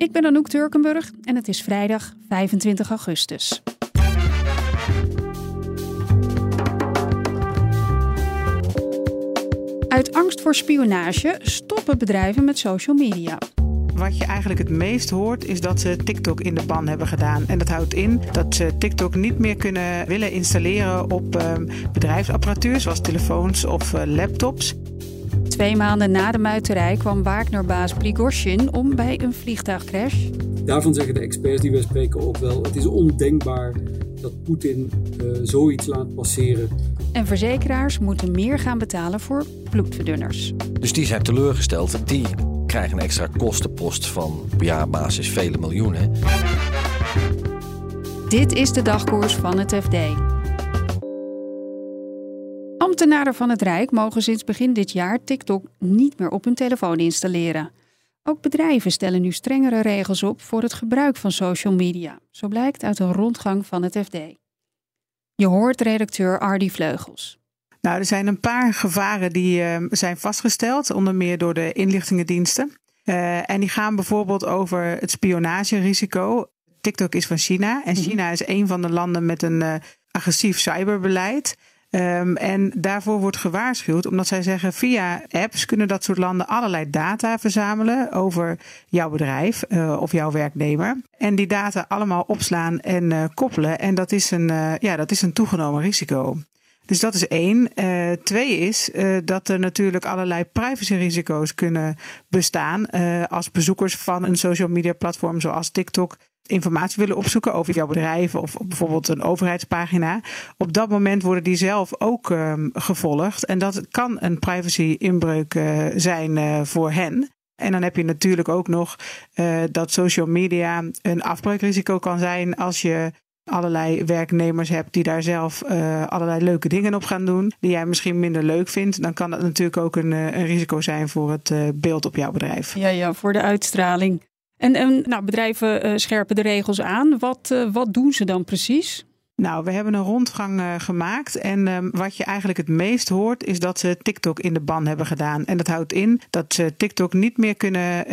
Ik ben Anouk Turkenburg en het is vrijdag 25 augustus. Uit angst voor spionage stoppen bedrijven met social media. Wat je eigenlijk het meest hoort is dat ze TikTok in de ban hebben gedaan. En dat houdt in dat ze TikTok niet meer kunnen willen installeren op uh, bedrijfsapparatuur, zoals telefoons of uh, laptops. Twee maanden na de muiterij kwam Wagner-baas Prigozhin om bij een vliegtuigcrash. Daarvan zeggen de experts die we spreken ook wel: het is ondenkbaar dat Poetin uh, zoiets laat passeren. En verzekeraars moeten meer gaan betalen voor bloedverdunners. Dus die zijn teleurgesteld. Die krijgen een extra kostenpost van op jaarbasis vele miljoenen. Dit is de dagkoers van het FD. Ambtenaren van het Rijk mogen sinds begin dit jaar TikTok niet meer op hun telefoon installeren. Ook bedrijven stellen nu strengere regels op voor het gebruik van social media. Zo blijkt uit een rondgang van het FD. Je hoort redacteur Ardy Vleugels. Nou, er zijn een paar gevaren die uh, zijn vastgesteld, onder meer door de inlichtingendiensten. Uh, en die gaan bijvoorbeeld over het spionagerisico. TikTok is van China en China is een van de landen met een uh, agressief cyberbeleid. Um, en daarvoor wordt gewaarschuwd, omdat zij zeggen: via apps kunnen dat soort landen allerlei data verzamelen over jouw bedrijf uh, of jouw werknemer. En die data allemaal opslaan en uh, koppelen. En dat is een, uh, ja, dat is een toegenomen risico. Dus dat is één. Twee is dat er natuurlijk allerlei privacyrisico's kunnen bestaan als bezoekers van een social media platform zoals TikTok informatie willen opzoeken over jouw bedrijf of bijvoorbeeld een overheidspagina. Op dat moment worden die zelf ook um, gevolgd. En dat kan een privacy inbreuk uh, zijn uh, voor hen. En dan heb je natuurlijk ook nog uh, dat social media een afbreukrisico kan zijn als je allerlei werknemers hebt die daar zelf allerlei leuke dingen op gaan doen, die jij misschien minder leuk vindt, dan kan dat natuurlijk ook een, een risico zijn voor het beeld op jouw bedrijf. Ja, ja, voor de uitstraling. En, nou, bedrijven uh, scherpen de regels aan. Wat, wat doen ze dan precies? Nou, we hebben een rondgang uh, gemaakt. En uh, wat je eigenlijk het meest hoort, is dat ze TikTok in de ban hebben gedaan. En dat houdt in dat ze TikTok niet meer kunnen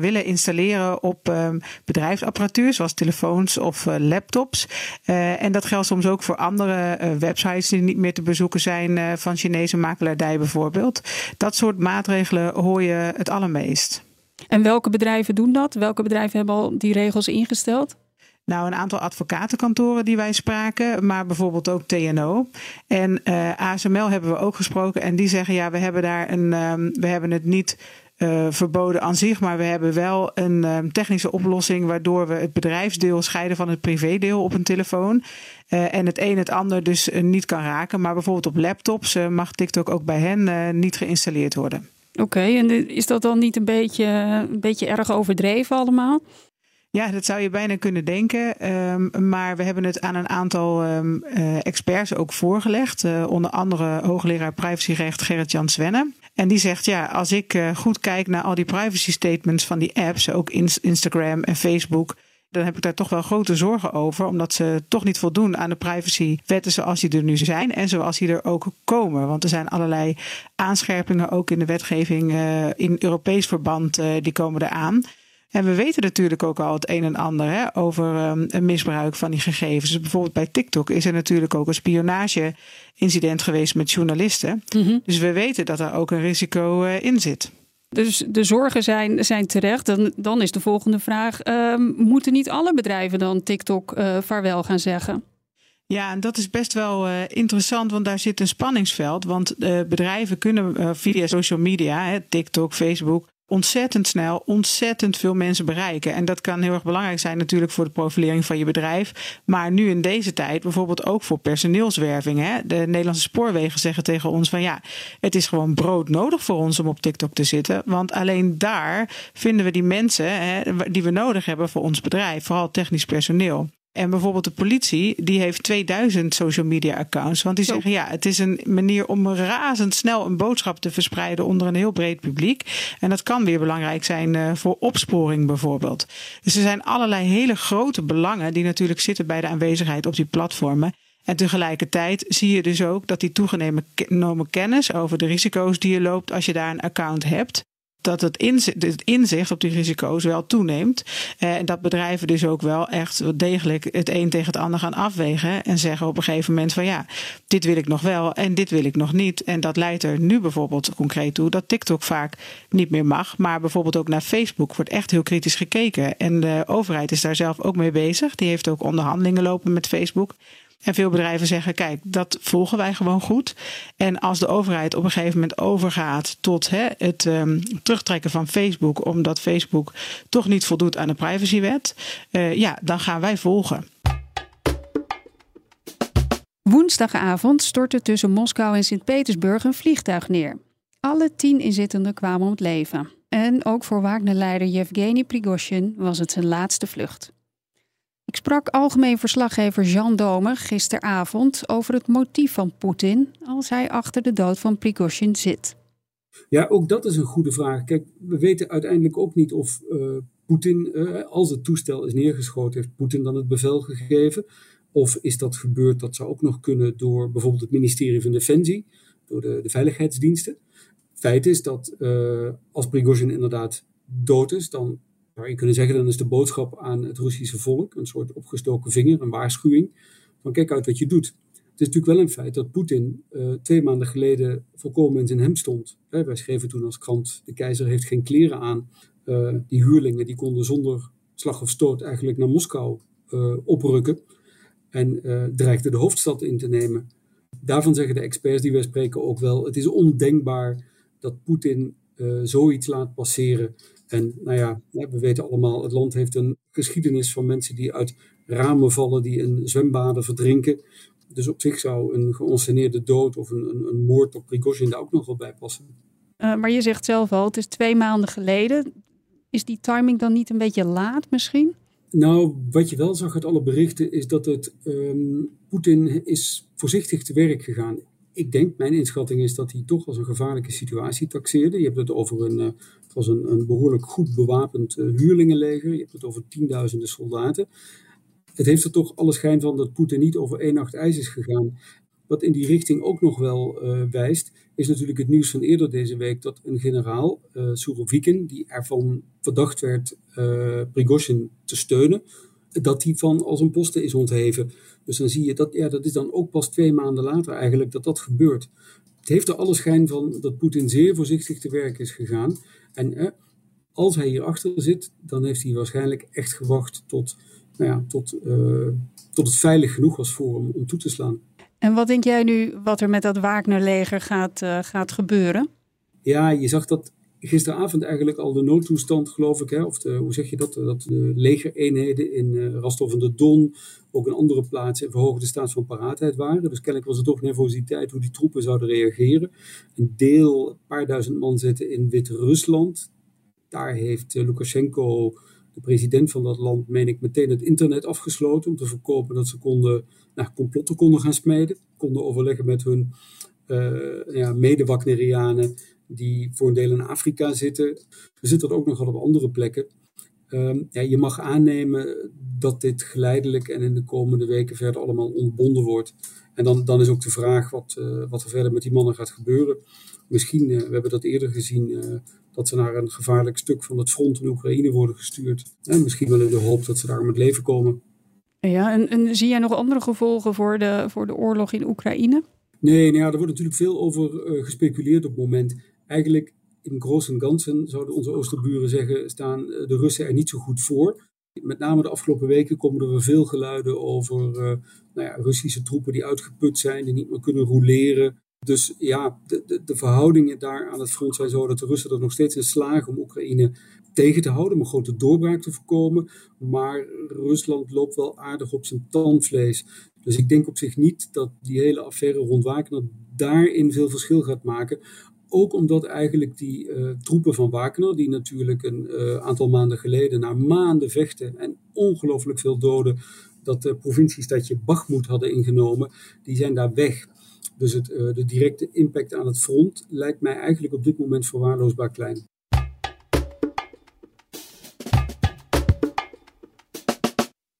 willen installeren op ehm, bedrijfsapparatuur, zoals telefoons of laptops. en dat geldt soms ook voor andere websites die niet meer te bezoeken zijn, van Chinese makelaardij bijvoorbeeld. Dat soort maatregelen hoor je het allermeest. En welke bedrijven doen dat? Welke bedrijven hebben al die regels ingesteld? Nou, een aantal advocatenkantoren die wij spraken, maar bijvoorbeeld ook TNO. En uh, ASML hebben we ook gesproken en die zeggen ja, we hebben daar een, um, we hebben het niet uh, verboden aan zich, maar we hebben wel een um, technische oplossing waardoor we het bedrijfsdeel scheiden van het privédeel op een telefoon. Uh, en het een het ander dus niet kan raken. Maar bijvoorbeeld op laptops mag TikTok ook bij hen niet geïnstalleerd worden. Oké, en is dat dan niet een beetje, een beetje erg overdreven allemaal? Ja, dat zou je bijna kunnen denken. Um, maar we hebben het aan een aantal um, uh, experts ook voorgelegd. Uh, onder andere hoogleraar privacyrecht Gerrit-Jan Svenne. En die zegt, ja, als ik uh, goed kijk naar al die privacy statements van die apps, ook Instagram en Facebook, dan heb ik daar toch wel grote zorgen over. Omdat ze toch niet voldoen aan de privacywetten zoals die er nu zijn. En zoals die er ook komen. Want er zijn allerlei aanscherpingen ook in de wetgeving uh, in Europees verband. Uh, die komen eraan. En we weten natuurlijk ook al het een en ander hè, over um, een misbruik van die gegevens. Dus bijvoorbeeld bij TikTok is er natuurlijk ook een spionage-incident geweest met journalisten. Mm-hmm. Dus we weten dat er ook een risico uh, in zit. Dus de zorgen zijn, zijn terecht. Dan, dan is de volgende vraag: uh, moeten niet alle bedrijven dan TikTok uh, vaarwel gaan zeggen? Ja, en dat is best wel uh, interessant, want daar zit een spanningsveld. Want uh, bedrijven kunnen via social media, hè, TikTok, Facebook, ontzettend snel ontzettend veel mensen bereiken. En dat kan heel erg belangrijk zijn natuurlijk voor de profilering van je bedrijf. Maar nu in deze tijd bijvoorbeeld ook voor personeelswerving. Hè? De Nederlandse spoorwegen zeggen tegen ons van ja, het is gewoon brood nodig voor ons om op TikTok te zitten. Want alleen daar vinden we die mensen hè, die we nodig hebben voor ons bedrijf. Vooral technisch personeel. En bijvoorbeeld de politie, die heeft 2000 social media accounts. Want die zeggen ja, het is een manier om razendsnel een boodschap te verspreiden onder een heel breed publiek. En dat kan weer belangrijk zijn uh, voor opsporing bijvoorbeeld. Dus er zijn allerlei hele grote belangen die natuurlijk zitten bij de aanwezigheid op die platformen. En tegelijkertijd zie je dus ook dat die toegenomen kennis over de risico's die je loopt als je daar een account hebt, dat het inzicht, het inzicht op die risico's wel toeneemt. Eh, en dat bedrijven dus ook wel echt degelijk het een tegen het ander gaan afwegen. En zeggen op een gegeven moment van ja, dit wil ik nog wel en dit wil ik nog niet. En dat leidt er nu bijvoorbeeld concreet toe dat TikTok vaak niet meer mag. Maar bijvoorbeeld ook naar Facebook wordt echt heel kritisch gekeken. En de overheid is daar zelf ook mee bezig. Die heeft ook onderhandelingen lopen met Facebook. En veel bedrijven zeggen: kijk, dat volgen wij gewoon goed. En als de overheid op een gegeven moment overgaat tot hè, het um, terugtrekken van Facebook, omdat Facebook toch niet voldoet aan de privacywet, uh, ja, dan gaan wij volgen. Woensdagavond stortte tussen Moskou en Sint-Petersburg een vliegtuig neer. Alle tien inzittenden kwamen om het leven. En ook voor Wagner-leider Yevgeny Prigozhin was het zijn laatste vlucht. Ik sprak algemeen verslaggever Jean Domer gisteravond over het motief van Poetin als hij achter de dood van Prigozhin zit. Ja, ook dat is een goede vraag. Kijk, we weten uiteindelijk ook niet of uh, Poetin, uh, als het toestel is neergeschoten, heeft Poetin dan het bevel gegeven? Of is dat gebeurd, dat zou ook nog kunnen door bijvoorbeeld het ministerie van Defensie, door de, veiligheidsdiensten. Feit is dat uh, als Prigozhin inderdaad dood is, dan zou je kunnen zeggen, dan is de boodschap aan het Russische volk een soort opgestoken vinger, een waarschuwing van kijk uit wat je doet. Het is natuurlijk wel een feit dat Poetin uh, twee maanden geleden volkomen in zijn hem stond. Hè, wij schreven toen als krant, de keizer heeft geen kleren aan. Uh, die huurlingen die konden zonder slag of stoot eigenlijk naar Moskou uh, oprukken en dreigden de hoofdstad in te nemen. Daarvan zeggen de experts die wij spreken ook wel, het is ondenkbaar dat Poetin zoiets laat passeren en nou ja, we weten allemaal, het land heeft een geschiedenis van mensen die uit ramen vallen, die in zwembaden verdrinken. Dus op zich zou een geonceneerde dood of een, een, een moord op Prigozhin daar ook nog wel bij passen. Uh, maar je zegt zelf al, het is twee maanden geleden. Is die timing dan niet een beetje laat misschien? Nou, wat je wel zag uit alle berichten is dat het um, Poetin is voorzichtig te werk gegaan ik denk, mijn inschatting is dat hij toch als een gevaarlijke situatie taxeerde. Je hebt het over een, uh, het was een, een, behoorlijk goed bewapend uh, huurlingenleger. Je hebt het over tienduizenden soldaten. Het heeft er toch alle schijn van dat Poetin niet over één nacht ijs is gegaan. Wat in die richting ook nog wel uh, wijst, is natuurlijk het nieuws van eerder deze week dat een generaal, uh, Surovikin, die ervan verdacht werd Prigozhin te steunen, dat die van als een posten is ontheven. Dus dan zie je dat, ja, dat is dan ook pas twee maanden later eigenlijk dat dat gebeurt. Het heeft er alle schijn van dat Poetin zeer voorzichtig te werk is gegaan. En eh, als hij hierachter zit, dan heeft hij waarschijnlijk echt gewacht tot, nou ja, tot, uh, tot het veilig genoeg was voor hem om toe te slaan. En wat denk jij nu wat er met dat Wagner-leger gaat, uh, gaat gebeuren? Ja, je zag dat gisteravond eigenlijk al de noodtoestand, geloof ik, hè, of de, hoe zeg je dat, dat de legereenheden in uh, Rostov en de Don, ook in andere plaatsen, in verhoogde staat van paraatheid waren. Dus kennelijk was er toch nervositeit hoe die troepen zouden reageren. Een deel, een paar duizend man zitten in Wit-Rusland. Daar heeft uh, Lukashenko, de president van dat land, meen ik, meteen het internet afgesloten om te voorkomen dat ze konden, nou, complotten konden gaan smeden, konden overleggen met hun uh, ja, mede-Wagnerianen die voor een deel in Afrika zitten. We zitten er ook nogal op andere plekken. Um, ja, je mag aannemen dat dit geleidelijk en in de komende weken verder allemaal ontbonden wordt. En dan, dan is ook de vraag wat, uh, wat er verder met die mannen gaat gebeuren. Misschien, uh, we hebben dat eerder gezien, uh, dat ze naar een gevaarlijk stuk van het front in Oekraïne worden gestuurd. En misschien wel in de hoop dat ze daar om het leven komen. Ja, en, en zie jij nog andere gevolgen voor de, voor de oorlog in Oekraïne? Nee, nou ja, er wordt natuurlijk veel over gespeculeerd op het moment eigenlijk in groot en ganzen, zouden onze oosterburen zeggen, staan eh, de Russen er niet zo goed voor. Met name de afgelopen weken komen er veel geluiden over uh, nou ja, Russische troepen die uitgeput zijn, die niet meer kunnen roleren. Dus ja, de, de, de, verhoudingen daar aan het front zijn zo dat de Russen er nog steeds in slagen om Oekraïne tegen te houden, om een grote doorbraak te voorkomen. Maar Rusland loopt wel aardig op zijn tandvlees. Dus ik denk op zich niet dat die hele affaire rond Wagner daarin veel verschil gaat maken. Ook omdat eigenlijk die uh, troepen van Wagner, die natuurlijk een uh, aantal maanden geleden na maanden vechten en ongelooflijk veel doden dat de provincies dat je Bachmoed hadden ingenomen, die zijn daar weg. Dus het, de directe impact aan het front lijkt mij eigenlijk op dit moment verwaarloosbaar klein.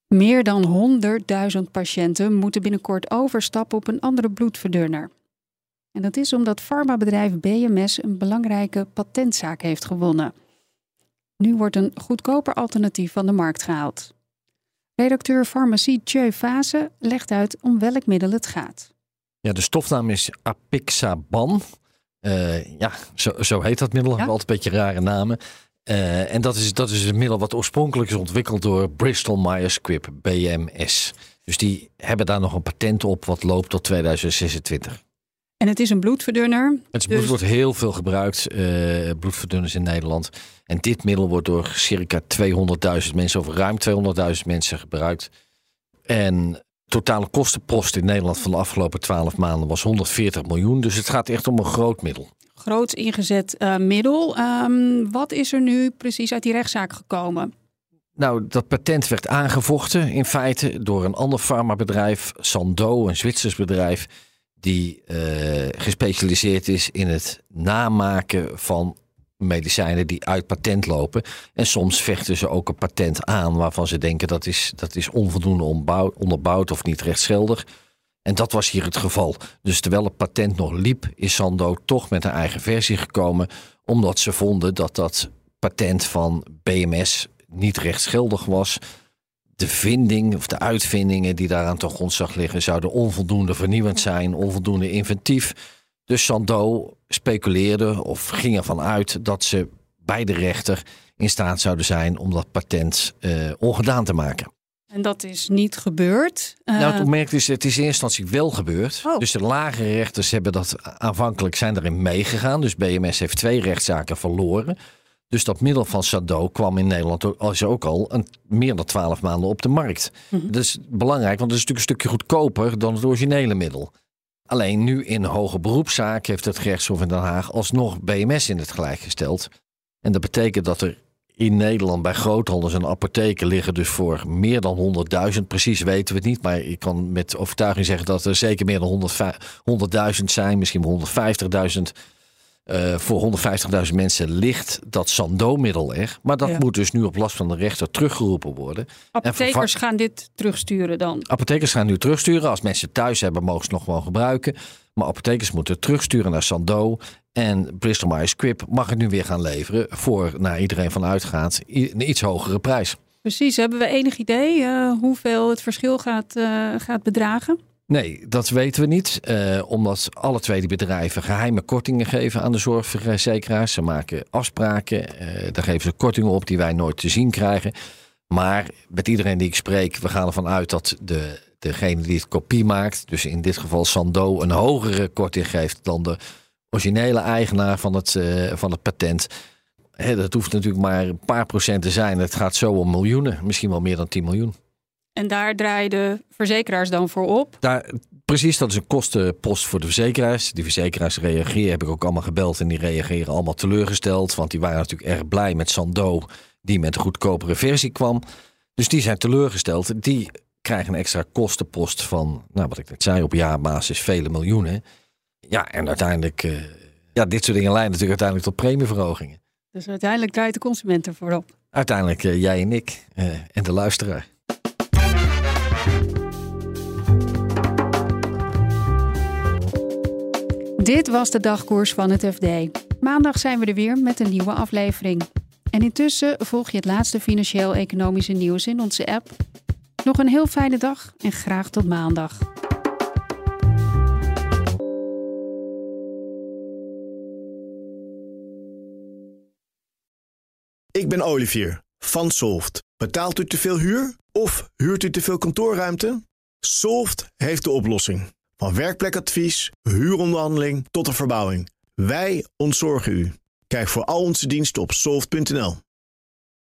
Meer dan 100.000 patiënten moeten binnenkort overstappen op een andere bloedverdunner. En dat is omdat farmabedrijf BMS een belangrijke patentzaak heeft gewonnen. Nu wordt een goedkoper alternatief van de markt gehaald. Redacteur farmacie Tjeu Fase legt uit om welk middel het gaat. Ja, de stofnaam is Apixaban. Uh, ja, zo, zo heet dat middel. Ja? Altijd een beetje rare namen. Uh, en dat is, dat is een middel wat oorspronkelijk is ontwikkeld door Bristol Myers Squibb, BMS. Dus die hebben daar nog een patent op wat loopt tot 2026. En het is een bloedverdunner. Het dus... wordt heel veel gebruikt, uh, bloedverdunners in Nederland. En dit middel wordt door circa 200.000 mensen, of ruim 200.000 mensen gebruikt. En totale kostenpost in Nederland van de afgelopen 12 maanden was 140 miljoen. Dus het gaat echt om een groot middel. Groot ingezet uh, middel. Um, wat is er nu precies uit die rechtszaak gekomen? Nou, dat patent werd aangevochten in feite door een ander farmabedrijf, Sando, een Zwitsers bedrijf, die uh, gespecialiseerd is in het namaken van medicijnen die uit patent lopen. En soms vechten ze ook een patent aan waarvan ze denken dat is, dat is onvoldoende onderbouwd of niet rechtsgeldig. En dat was hier het geval. Dus terwijl het patent nog liep, is Sando toch met een eigen versie gekomen, omdat ze vonden dat dat patent van BMS niet rechtsgeldig was. De vinding of de uitvindingen die daaraan ten grondslag liggen, zouden onvoldoende vernieuwend zijn, onvoldoende inventief. Dus Sando speculeerde of ging ervan uit dat ze bij de rechter in staat zouden zijn om dat patent uh, ongedaan te maken. En dat is niet gebeurd. Nou, het eh, is, het is in eerste instantie wel gebeurd. Oh. Dus de lagere rechters hebben dat aanvankelijk zijn erin meegegaan. Dus BMS heeft twee rechtszaken verloren. Dus dat middel van Sado kwam in Nederland als ook al een, meer dan twaalf maanden op de markt. Mhm. Dat is belangrijk, want het is natuurlijk een stukje goedkoper dan het originele middel. Alleen nu in hoge beroepszaak heeft het gerechtshof in Den Haag alsnog BMS in het gelijk gesteld. En dat betekent dat er in Nederland bij groothandels en apotheken liggen dus voor meer dan 100.000. Precies weten we het niet, maar ik kan met overtuiging zeggen dat er zeker meer dan 100.000 zijn, misschien 150.000. Uh, voor 150.000 mensen ligt dat Sando-middel er. Maar dat moet dus nu op last van de rechter teruggeroepen worden. Apothekers gaan dit terugsturen dan? Apothekers gaan nu terugsturen. Als mensen thuis hebben, mogen ze nog gewoon gebruiken. Maar apothekers moeten terugsturen naar Sando. En Bristol Myers Squibb mag het nu weer gaan leveren voor, naar iedereen van uitgaat, een iets hogere prijs. Precies. Hebben we enig idee uh, hoeveel het verschil gaat, uh, gaat bedragen? Nee, dat weten we niet. Uh, omdat alle twee die bedrijven geheime kortingen geven aan de zorgverzekeraars. Ze maken afspraken. daar geven ze kortingen op die wij nooit te zien krijgen. Maar met iedereen die ik spreek, we gaan ervan uit dat de, degene die het kopie maakt, dus in dit geval Sando, een hogere korting geeft dan de originele eigenaar van het, uh, van het patent. dat hoeft natuurlijk maar een paar procent te zijn. Het gaat zo om miljoenen, misschien wel meer dan 10 miljoen. En daar draaien de verzekeraars dan voor op? Daar, precies, dat is een kostenpost voor de verzekeraars. Die verzekeraars reageren, heb ik ook allemaal gebeld en die reageren allemaal teleurgesteld. Want die waren natuurlijk erg blij met Sando, die met een goedkopere versie kwam. Dus die zijn teleurgesteld. Die krijgen een extra kostenpost van, nou wat ik net zei, op jaarbasis vele miljoenen. Ja, en uiteindelijk, uh, ja, dit soort dingen leiden natuurlijk uiteindelijk tot premieverhogingen. Dus uiteindelijk draait de consument ervoor op. Uiteindelijk uh, jij en ik uh, en de luisteraar. Dit was de dagkoers van het FD. Maandag zijn we er weer met een nieuwe aflevering. En intussen volg je het laatste financieel-economische nieuws in onze app. Nog een heel fijne dag en graag tot maandag. Ik ben Olivier van Solft. Betaalt u te veel huur of huurt u te veel kantoorruimte? Solft heeft de oplossing. Van werkplekadvies, huuronderhandeling tot de verbouwing. Wij ontzorgen u. Kijk voor al onze diensten op soft.nl.